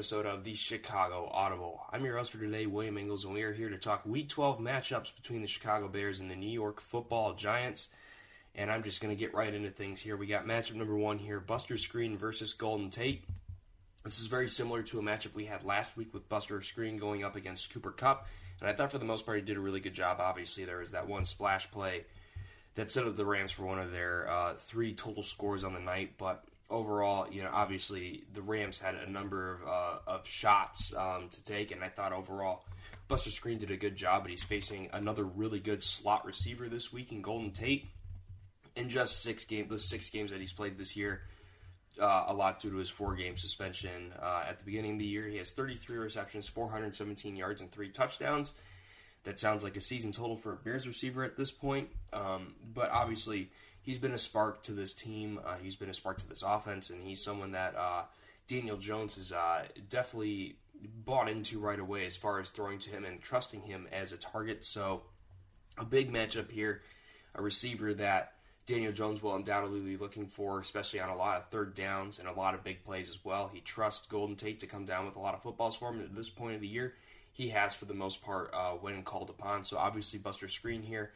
Episode of the Chicago Audible. I'm your host for today, William Ingalls, and we are here to talk Week 12 matchups between the Chicago Bears and the New York Football Giants. And I'm just going to get right into things here. We got matchup number one here: Buster Skrine versus Golden Tate. This is very similar to a matchup we had last week with Buster Skrine going up against Cooper Kupp, and I thought for the most part he did a really good job. Obviously, there was that one splash play that set up the Rams for one of their uh, three total scores on the night, but overall, you know, obviously the Rams had a number of, uh, of shots um, to take, and I thought overall Buster Skrine did a good job, but he's facing another really good slot receiver this week in Golden Tate. In just six games, the six games that he's played this year, uh, a lot due to his four-game suspension uh, at the beginning of the year. He has 33 receptions, 417 yards, and three touchdowns. That sounds like a season total for a Bears receiver at this point. Um, but obviously, he's been a spark to this team. Uh, he's been a spark to this offense, and he's someone that uh, Daniel Jones has uh, definitely bought into right away as far as throwing to him and trusting him as a target. So, a big matchup here, a receiver that Daniel Jones will undoubtedly be looking for, especially on a lot of third downs and a lot of big plays as well. He trusts Golden Tate to come down with a lot of footballs for him at this point of the year. He has, for the most part, uh, when called upon. So, obviously, Buster Skrine here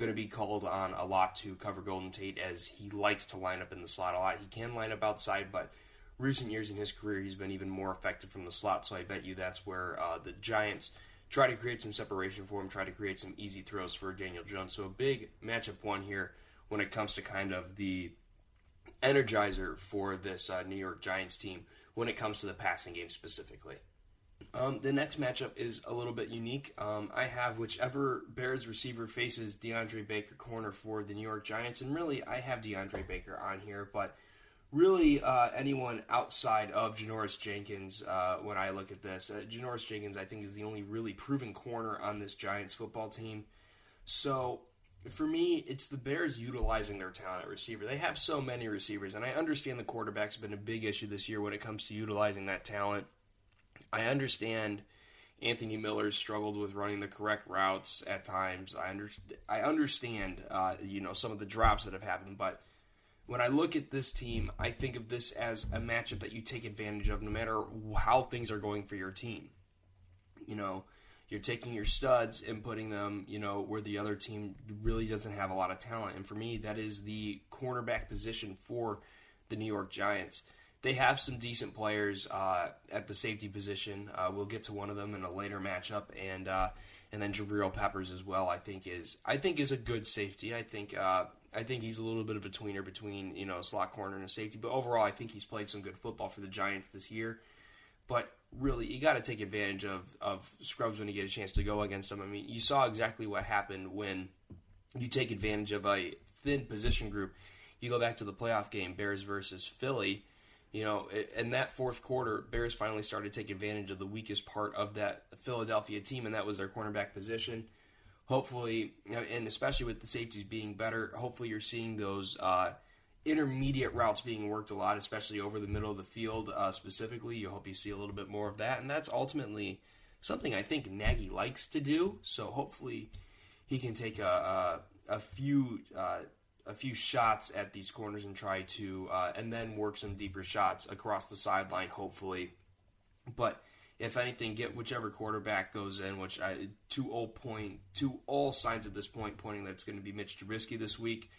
going to be called on a lot to cover Golden Tate as he likes to line up in the slot a lot. He can line up outside, but recent years in his career, he's been even more effective from the slot. So I bet you that's where uh, the Giants try to create some separation for him, try to create some easy throws for Daniel Jones. So a big matchup one here when it comes to kind of the energizer for this uh, New York Giants team when it comes to the passing game specifically. Um, the next matchup is a little bit unique. Um, I have whichever Bears receiver faces DeAndre Baker corner for the New York Giants, and really I have DeAndre Baker on here, but really uh, anyone outside of Janoris Jenkins uh, when I look at this. Uh, Janoris Jenkins, I think, is the only really proven corner on this Giants football team. So for me, it's the Bears utilizing their talent at receiver. They have so many receivers, and I understand the quarterback's been a big issue this year when it comes to utilizing that talent. I understand Anthony Miller struggled with running the correct routes at times. I understand. I understand, uh, you know, some of the drops that have happened, but when I look at this team, I think of this as a matchup that you take advantage of, no matter how things are going for your team. You know, you're taking your studs and putting them, you know, where the other team really doesn't have a lot of talent, and for me, that is the cornerback position for the New York Giants. They have some decent players uh, at the safety position. Uh, we'll get to one of them in a later matchup, and uh, and then Jabril Peppers as well. I think is I think is a good safety. I think uh, I think he's a little bit of a tweener between you know a slot corner and a safety. But overall, I think he's played some good football for the Giants this year. But really, you got to take advantage of of scrubs when you get a chance to go against them. I mean, you saw exactly what happened when you take advantage of a thin position group. You go back to the playoff game, Bears versus Philly. You know, in that fourth quarter, Bears finally started to take advantage of the weakest part of that Philadelphia team, and that was their cornerback position hopefully, and especially with the safeties being better, hopefully you're seeing those uh, intermediate routes being worked a lot, especially over the middle of the field uh, specifically. You hope you see a little bit more of that, and that's ultimately something I think Nagy likes to do. So hopefully he can take a, a, a few. Uh, a few shots at these corners and try to, uh, and then work some deeper shots across the sideline, hopefully. But if anything, get whichever quarterback goes in, which I, to all point to all signs at this point pointing that's going to be Mitch Trubisky this week.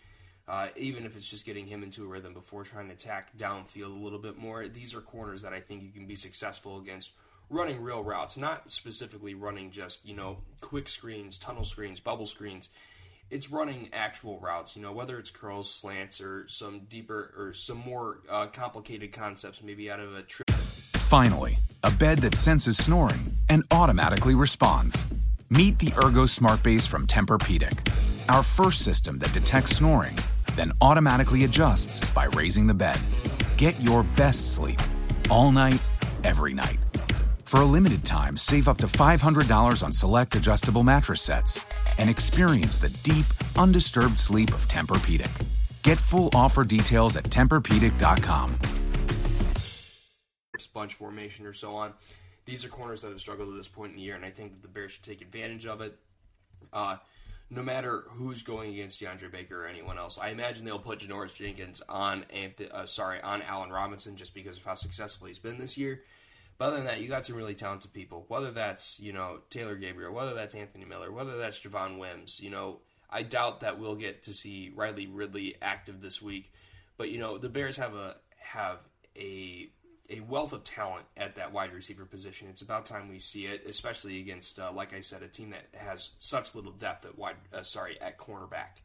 Uh, even if it's just getting him into a rhythm before trying to attack downfield a little bit more, these are corners that I think you can be successful against running real routes, not specifically running just you know quick screens, tunnel screens, bubble screens. It's running actual routes, you know, whether it's curls, slants, or some deeper or some more uh, complicated concepts, maybe out of a trip. Finally, a bed that senses snoring and automatically responds. Meet the Ergo Smart Base from Tempur-Pedic, our first system that detects snoring, then automatically adjusts by raising the bed. Get your best sleep all night, every night. For a limited time, save up to $500 on select adjustable mattress sets and experience the deep, undisturbed sleep of Tempur-Pedic. Get full offer details at TempurPedic.com bunch formation or so on. These are corners that have struggled at this point in the year, and I think that the Bears should take advantage of it. Uh, no matter who's going against DeAndre Baker or anyone else, I imagine they'll put Janoris Jenkins on uh, sorry on Allen Robinson just because of how successful he's been this year. But other than that, you got some really talented people. Whether that's you know Taylor Gabriel, whether that's Anthony Miller, whether that's Javon Wims. You know, I doubt that we'll get to see Riley Ridley active this week. But you know, the Bears have a have a a wealth of talent at that wide receiver position. It's about time we see it, especially against, uh, like I said, a team that has such little depth at wide. Uh, sorry, at cornerback.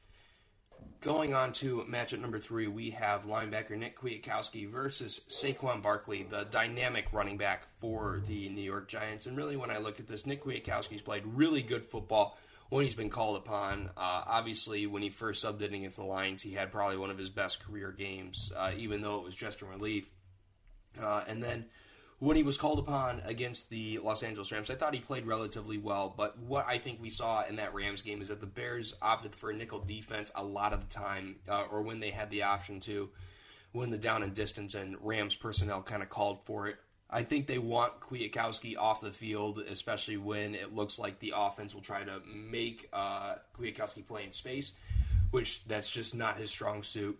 Going on to matchup number three, we have linebacker Nick Kwiatkowski versus Saquon Barkley, the dynamic running back for the New York Giants. And really, when I look at this, Nick Kwiatkowski's played really good football when he's been called upon. Uh, obviously, when he first subbed in against the Lions, he had probably one of his best career games, uh, even though it was just in relief. Uh, and then when he was called upon against the Los Angeles Rams, I thought he played relatively well. But what I think we saw in that Rams game is that the Bears opted for a nickel defense a lot of the time, uh, or when they had the option to, when the down and distance and Rams personnel kind of called for it. I think they want Kwiatkowski off the field, especially when it looks like the offense will try to make uh, Kwiatkowski play in space, which that's just not his strong suit.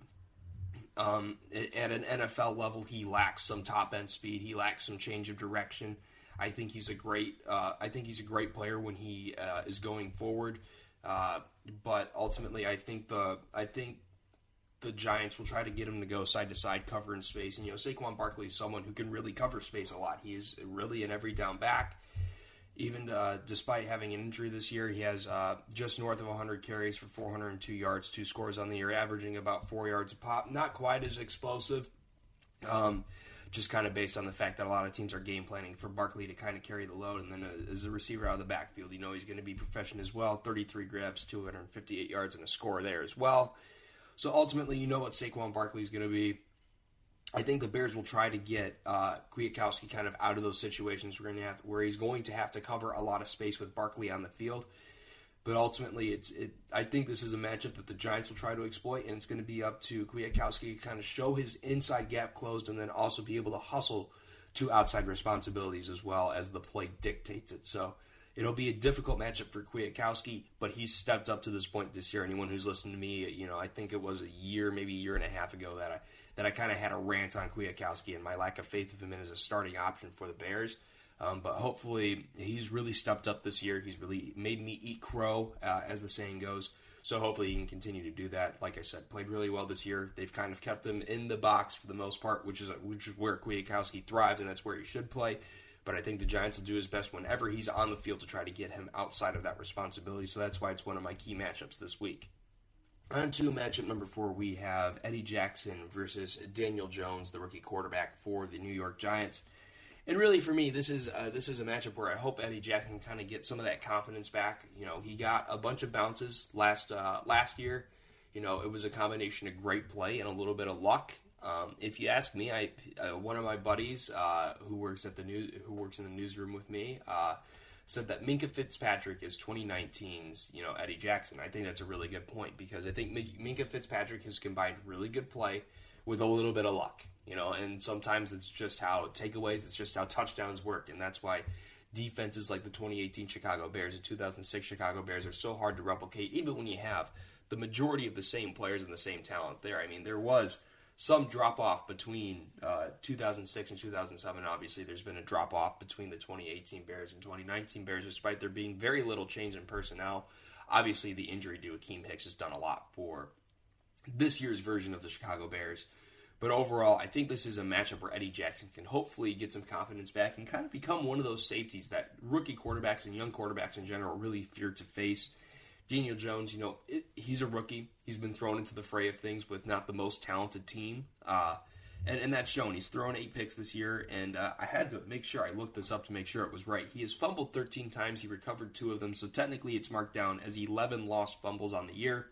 Um, at an NFL level, he lacks some top end speed. He lacks some change of direction. I think he's a great. Uh, I think he's a great player when he uh, is going forward. Uh, but ultimately, I think the I think the Giants will try to get him to go side to side, cover in space. And you know, Saquon Barkley is someone who can really cover space a lot. He is really an every down back. Even uh, despite having an injury this year, he has uh, just north of 100 carries for 402 yards, two scores on the year, averaging about four yards a pop. Not quite as explosive, um, just kind of based on the fact that a lot of teams are game planning for Barkley to kind of carry the load. And then uh, as a receiver out of the backfield, you know he's going to be proficient as well. 33 grabs, 258 yards, and a score there as well. So ultimately, you know what Saquon Barkley is going to be. I think the Bears will try to get uh, Kwiatkowski kind of out of those situations where, have, where he's going to have to cover a lot of space with Barkley on the field. But ultimately, it's it. I think this is a matchup that the Giants will try to exploit, and it's going to be up to Kwiatkowski to kind of show his inside gap closed, and then also be able to hustle to outside responsibilities as well as the play dictates it. So it'll be a difficult matchup for Kwiatkowski, but he's stepped up to this point this year. Anyone who's listened to me, you know, I think it was a year, maybe a year and a half ago that I that I kind of had a rant on Kwiatkowski and my lack of faith of him as a starting option for the Bears. Um, but hopefully, he's really stepped up this year. He's really made me eat crow, uh, as the saying goes. So hopefully he can continue to do that. Like I said, played really well this year. They've kind of kept him in the box for the most part, which is which is where Kwiatkowski thrives, and that's where he should play. But I think the Giants will do his best whenever he's on the field to try to get him outside of that responsibility. So that's why it's one of my key matchups this week. On to matchup number four, we have Eddie Jackson versus Daniel Jones, the rookie quarterback for the New York Giants. And really, for me, this is uh, this is a matchup where I hope Eddie Jackson kind of get some of that confidence back. You know, he got a bunch of bounces last uh, last year. You know, it was a combination of great play and a little bit of luck. Um, if you ask me, I uh, one of my buddies uh, who works at the new who works in the newsroom with me uh, said that Minkah Fitzpatrick is 2019's you know Eddie Jackson. I think that's a really good point because I think Minkah Fitzpatrick has combined really good play with a little bit of luck you know, and sometimes it's just how takeaways, it's just how touchdowns work, and that's why defenses like the 2018 Chicago Bears and 2006 Chicago Bears are so hard to replicate, even when you have the majority of the same players and the same talent there. I mean, there was some drop off between uh, 2006 and 2007. Obviously, there's been a drop off between the 2018 Bears and 2019 Bears, despite there being very little change in personnel. Obviously, the injury to Akiem Hicks has done a lot for this year's version of the Chicago Bears. But overall, I think this is a matchup where Eddie Jackson can hopefully get some confidence back and kind of become one of those safeties that rookie quarterbacks and young quarterbacks in general really fear to face. Daniel Jones, you know, it, he's a rookie. He's been thrown into the fray of things with not the most talented team. Uh, and, and that's shown. He's thrown eight picks this year, and uh, I had to make sure I looked this up to make sure it was right. He has fumbled 13 times. He recovered two of them, so technically it's marked down as 11 lost fumbles on the year.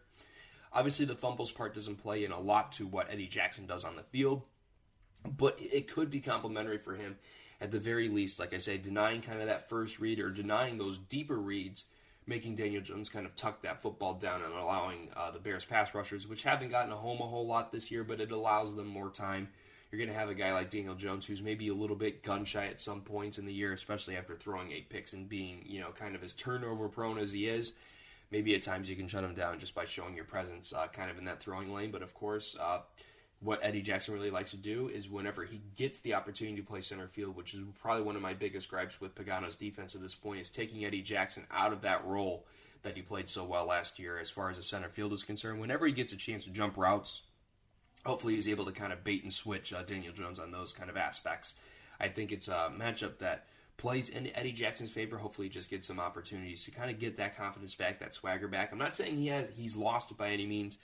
Obviously, the fumbles part doesn't play in a lot to what Eddie Jackson does on the field, but it could be complementary for him at the very least. Like I say, denying kind of that first read or denying those deeper reads, making Daniel Jones kind of tuck that football down and allowing uh, the Bears pass rushers, which haven't gotten a home a whole lot this year, but it allows them more time. You're going to have a guy like Daniel Jones who's maybe a little bit gun shy at some points in the year, especially after throwing eight picks and being, you know, kind of as turnover prone as he is maybe at times you can shut him down just by showing your presence uh, kind of in that throwing lane. But of course, uh, what Eddie Jackson really likes to do is whenever he gets the opportunity to play center field, which is probably one of my biggest gripes with Pagano's defense at this point, is taking Eddie Jackson out of that role that he played so well last year as far as the center field is concerned. Whenever he gets a chance to jump routes, hopefully he's able to kind of bait and switch uh, Daniel Jones on those kind of aspects. I think it's a matchup that plays in Eddie Jackson's favor. Hopefully, just get some opportunities to kind of get that confidence back, that swagger back. I'm not saying he has he's lost it by any means,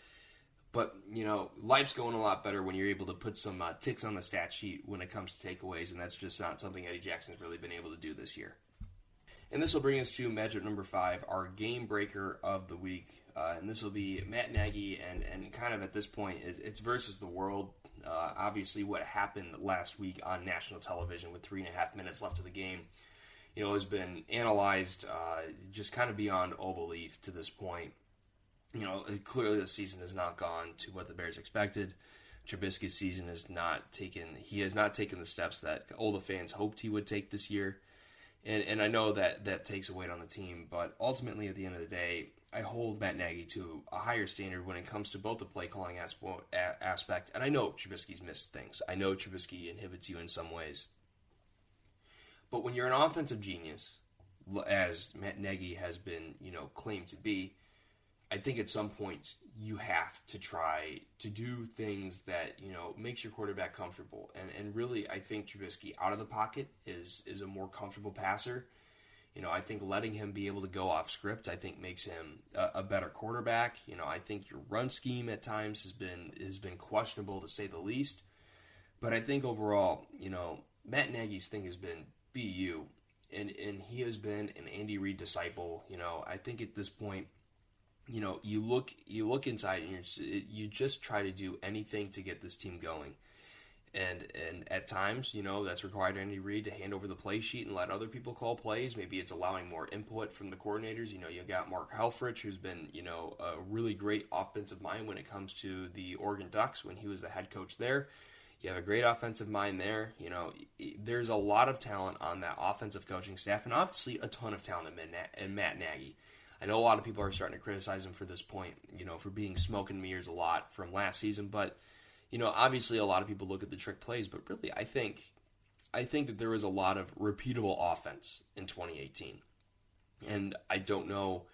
but you know, life's going a lot better when you're able to put some uh, ticks on the stat sheet when it comes to takeaways, and that's just not something Eddie Jackson's really been able to do this year. And this will bring us to matchup number five, our game breaker of the week. Uh, and this will be Matt Nagy, and, and kind of at this point, it's versus the world. Uh, obviously, what happened last week on national television with three and a half minutes left of the game, you know, has been analyzed uh, just kind of beyond all belief to this point. You know, clearly the season has not gone to what the Bears expected. Trubisky's season has not taken he has not taken the steps that all the fans hoped he would take this year. And and I know that that takes a weight on the team, but ultimately at the end of the day, I hold Matt Nagy to a higher standard when it comes to both the play calling aspect, and I know Trubisky's missed things. I know Trubisky inhibits you in some ways. But when you're an offensive genius, as Matt Nagy has been, you know, claimed to be, I think at some point you have to try to do things that you know makes your quarterback comfortable. And and really, I think Trubisky out of the pocket is is a more comfortable passer you know, I think letting him be able to go off script, I think makes him a, a, better quarterback. You know, I think your run scheme at times has been has been questionable to say the least. But I think overall, you know, Matt Nagy's thing has been BU, and and he has been an Andy Reid disciple. You know, I think at this point, you know, you look you look inside and you you just try to do anything to get this team going and and at times, you know, that's required Andy Reid to hand over the play sheet and let other people call plays. Maybe it's allowing more input from the coordinators. You know, you got Mark Helfrich, who's been you know a really great offensive mind when it comes to the Oregon Ducks when he was the head coach there. You have a great offensive mind there. You know, there's a lot of talent on that offensive coaching staff, and obviously a ton of talent in Matt Nagy. I know a lot of people are starting to criticize him for this point, you know, for being smoke and mirrors a lot from last season, but you know, obviously a lot of people look at the trick plays, but really I think I think that there was a lot of repeatable offense in 2018. And I don't know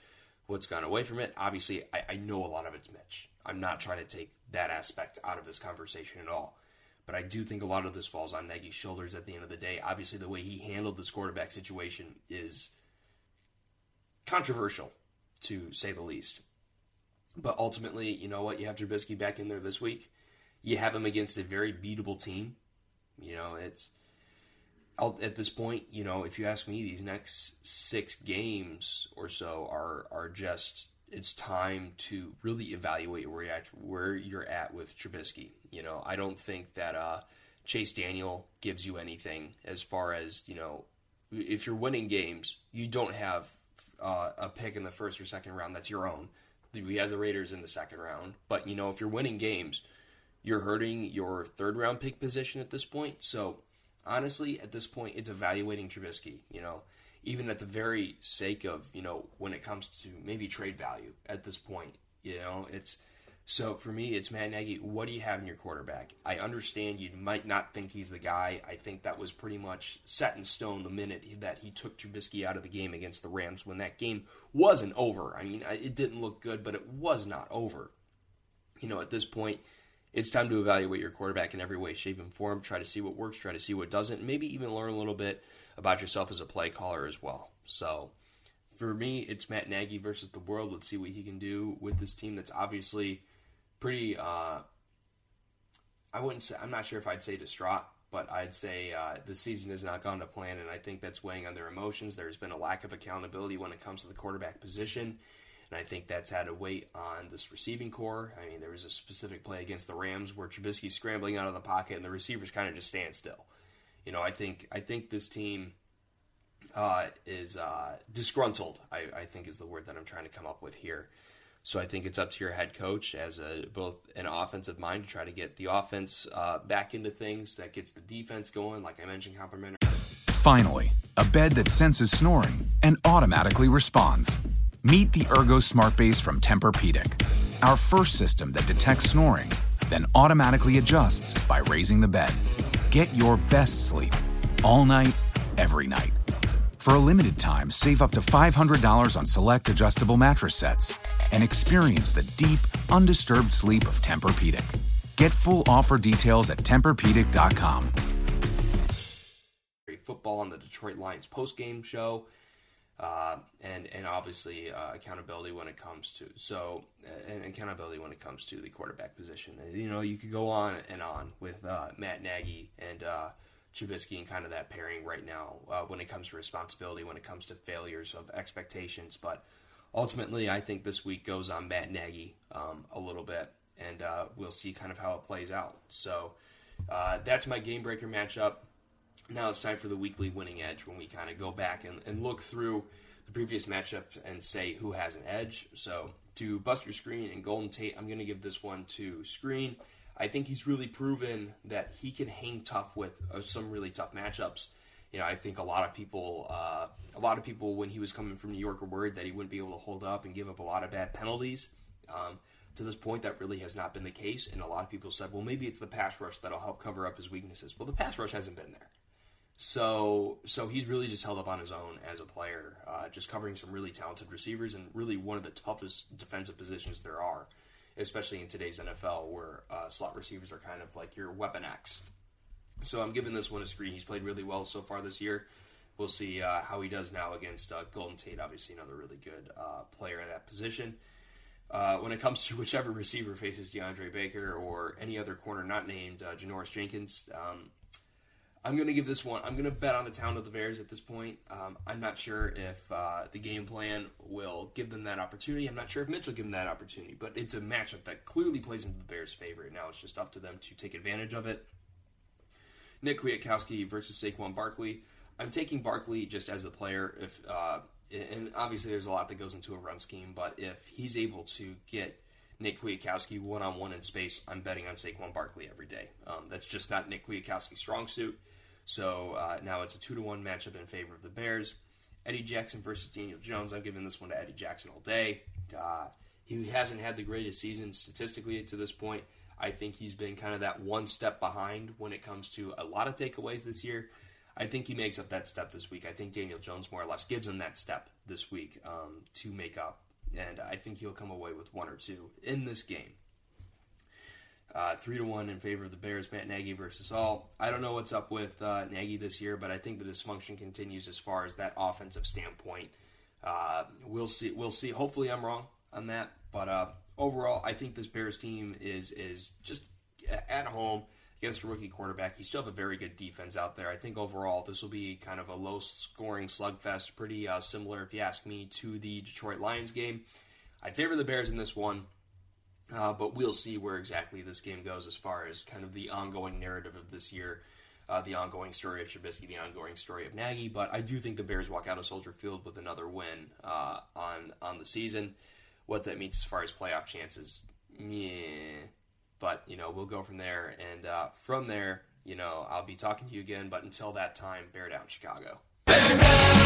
What's gone away from it? Obviously, I, I know a lot of it's Mitch. I'm not trying to take that aspect out of this conversation at all. But I do think a lot of this falls on Nagy's shoulders at the end of the day. Obviously, the way he handled this quarterback situation is controversial, to say the least. But ultimately, you know what? You have Trubisky back in there this week. You have him against a very beatable team. You know, it's at this point. You know, if you ask me, these next six games or so are are just it's time to really evaluate where you're at, where you're at with Trubisky. You know, I don't think that uh, Chase Daniel gives you anything as far as you know. If you're winning games, you don't have uh, a pick in the first or second round that's your own. We have the Raiders in the second round, but you know if you're winning games, you're hurting your third round pick position at this point. So honestly, at this point, it's evaluating Trubisky. You know, even at the very sake of you know when it comes to maybe trade value at this point. You know, it's so for me, it's Matt Nagy. What do you have in your quarterback? I understand you might not think he's the guy. I think that was pretty much set in stone the minute that he took Trubisky out of the game against the Rams when that game wasn't over. I mean, it didn't look good, but it was not over. You know, at this point, it's time to evaluate your quarterback in every way, shape, and form. Try to see what works, try to see what doesn't, maybe even learn a little bit about yourself as a play caller as well. So, for me, it's Matt Nagy versus the world. Let's see what he can do with this team that's obviously pretty. Uh, I wouldn't say. I'm not sure if I'd say distraught, but I'd say uh, the season has not gone to plan, and I think that's weighing on their emotions. There's been a lack of accountability when it comes to the quarterback position, and I think that's had a weight on this receiving corps. I mean, there was a specific play against the Rams where Trubisky's scrambling out of the pocket, and the receivers kind of just stand still. You know, I think I think this team uh, is uh, disgruntled. I, I, think is the word that I'm trying to come up with here. So I think it's up to your head coach as a both an offensive mind to try to get the offense uh, back into things that gets the defense going. Like I mentioned, complementary. Finally, a bed that senses snoring and automatically responds. Meet the Ergo Smart Base from Tempur-Pedic, our first system that detects snoring, then automatically adjusts by raising the bed. Get your best sleep all night, every night. For a limited time, save up to $500 on select adjustable mattress sets and experience the deep, undisturbed sleep of Tempur-Pedic. Get full offer details at TempurPedic.com. Football on the Detroit Lions post-game show, uh, and and obviously uh, accountability when it comes to so and accountability when it comes to the quarterback position. You know, you could go on and on with uh, Matt Nagy and uh, Trubisky and kind of that pairing right now uh, when it comes to responsibility, when it comes to failures of expectations. But ultimately, I think this week goes on Matt Nagy um, a little bit, and uh, we'll see kind of how it plays out. So uh, that's my game breaker matchup. Now it's time for the weekly winning edge when we kind of go back and, and look through the previous matchup and say who has an edge. So to Buster Skrine and Golden Tate, I'm going to give this one to Skrine. I think he's really proven that he can hang tough with uh, some really tough matchups. You know, I think a lot of people, uh, a lot of people, when he was coming from New York, were worried that he wouldn't be able to hold up and give up a lot of bad penalties. Um, to this point, that really has not been the case, and a lot of people said, "Well, maybe it's the pass rush that'll help cover up his weaknesses." Well, the pass rush hasn't been there, so so he's really just held up on his own as a player, uh, just covering some really talented receivers and really one of the toughest defensive positions there are especially in today's NFL where uh, slot receivers are kind of like your weapon X. So I'm giving this one a Skrine. He's played really well so far this year. We'll see uh, how he does now against uh, Golden Tate, obviously another really good uh, player in that position. Uh, when it comes to whichever receiver faces DeAndre Baker or any other corner not named uh, Janoris Jenkins, um, I'm going to give this one. I'm going to bet on the town of the Bears at this point. Um, I'm not sure if uh, the game plan will give them that opportunity. I'm not sure if Mitch will give them that opportunity, but it's a matchup that clearly plays into the Bears' favor. Now it's just up to them to take advantage of it. Nick Kwiatkowski versus Saquon Barkley. I'm taking Barkley just as a player. If uh, and obviously there's a lot that goes into a run scheme, but if he's able to get Nick Kwiatkowski one on one in space, I'm betting on Saquon Barkley every day. Um, that's just not Nick Kwiatkowski's strong suit. So uh, now it's a two to one matchup in favor of the Bears. Eddie Jackson versus Daniel Jones. I'm giving this one to Eddie Jackson all day. Uh, he hasn't had the greatest season statistically to this point. I think he's been kind of that one step behind when it comes to a lot of takeaways this year. I think he makes up that step this week. I think Daniel Jones more or less gives him that step this week um, to make up and I think he'll come away with one or two in this game. Uh, three to one in favor of the Bears. Matt Nagy versus all. I don't know what's up with uh, Nagy this year, but I think the dysfunction continues as far as that offensive standpoint. Uh, we'll see. We'll see. Hopefully, I'm wrong on that. But uh, overall, I think this Bears team is is just at home against a rookie quarterback. You still have a very good defense out there. I think overall, this will be kind of a low scoring slugfest, pretty uh, similar, if you ask me, to the Detroit Lions game. I favor the Bears in this one. Uh, but we'll see where exactly this game goes as far as kind of the ongoing narrative of this year, uh, the ongoing story of Trubisky, the ongoing story of Nagy. But I do think the Bears walk out of Soldier Field with another win uh, on on the season. What that means as far as playoff chances, yeah. But you know we'll go from there, and uh, from there, you know I'll be talking to you again. But until that time, bear down, Chicago. Bear down,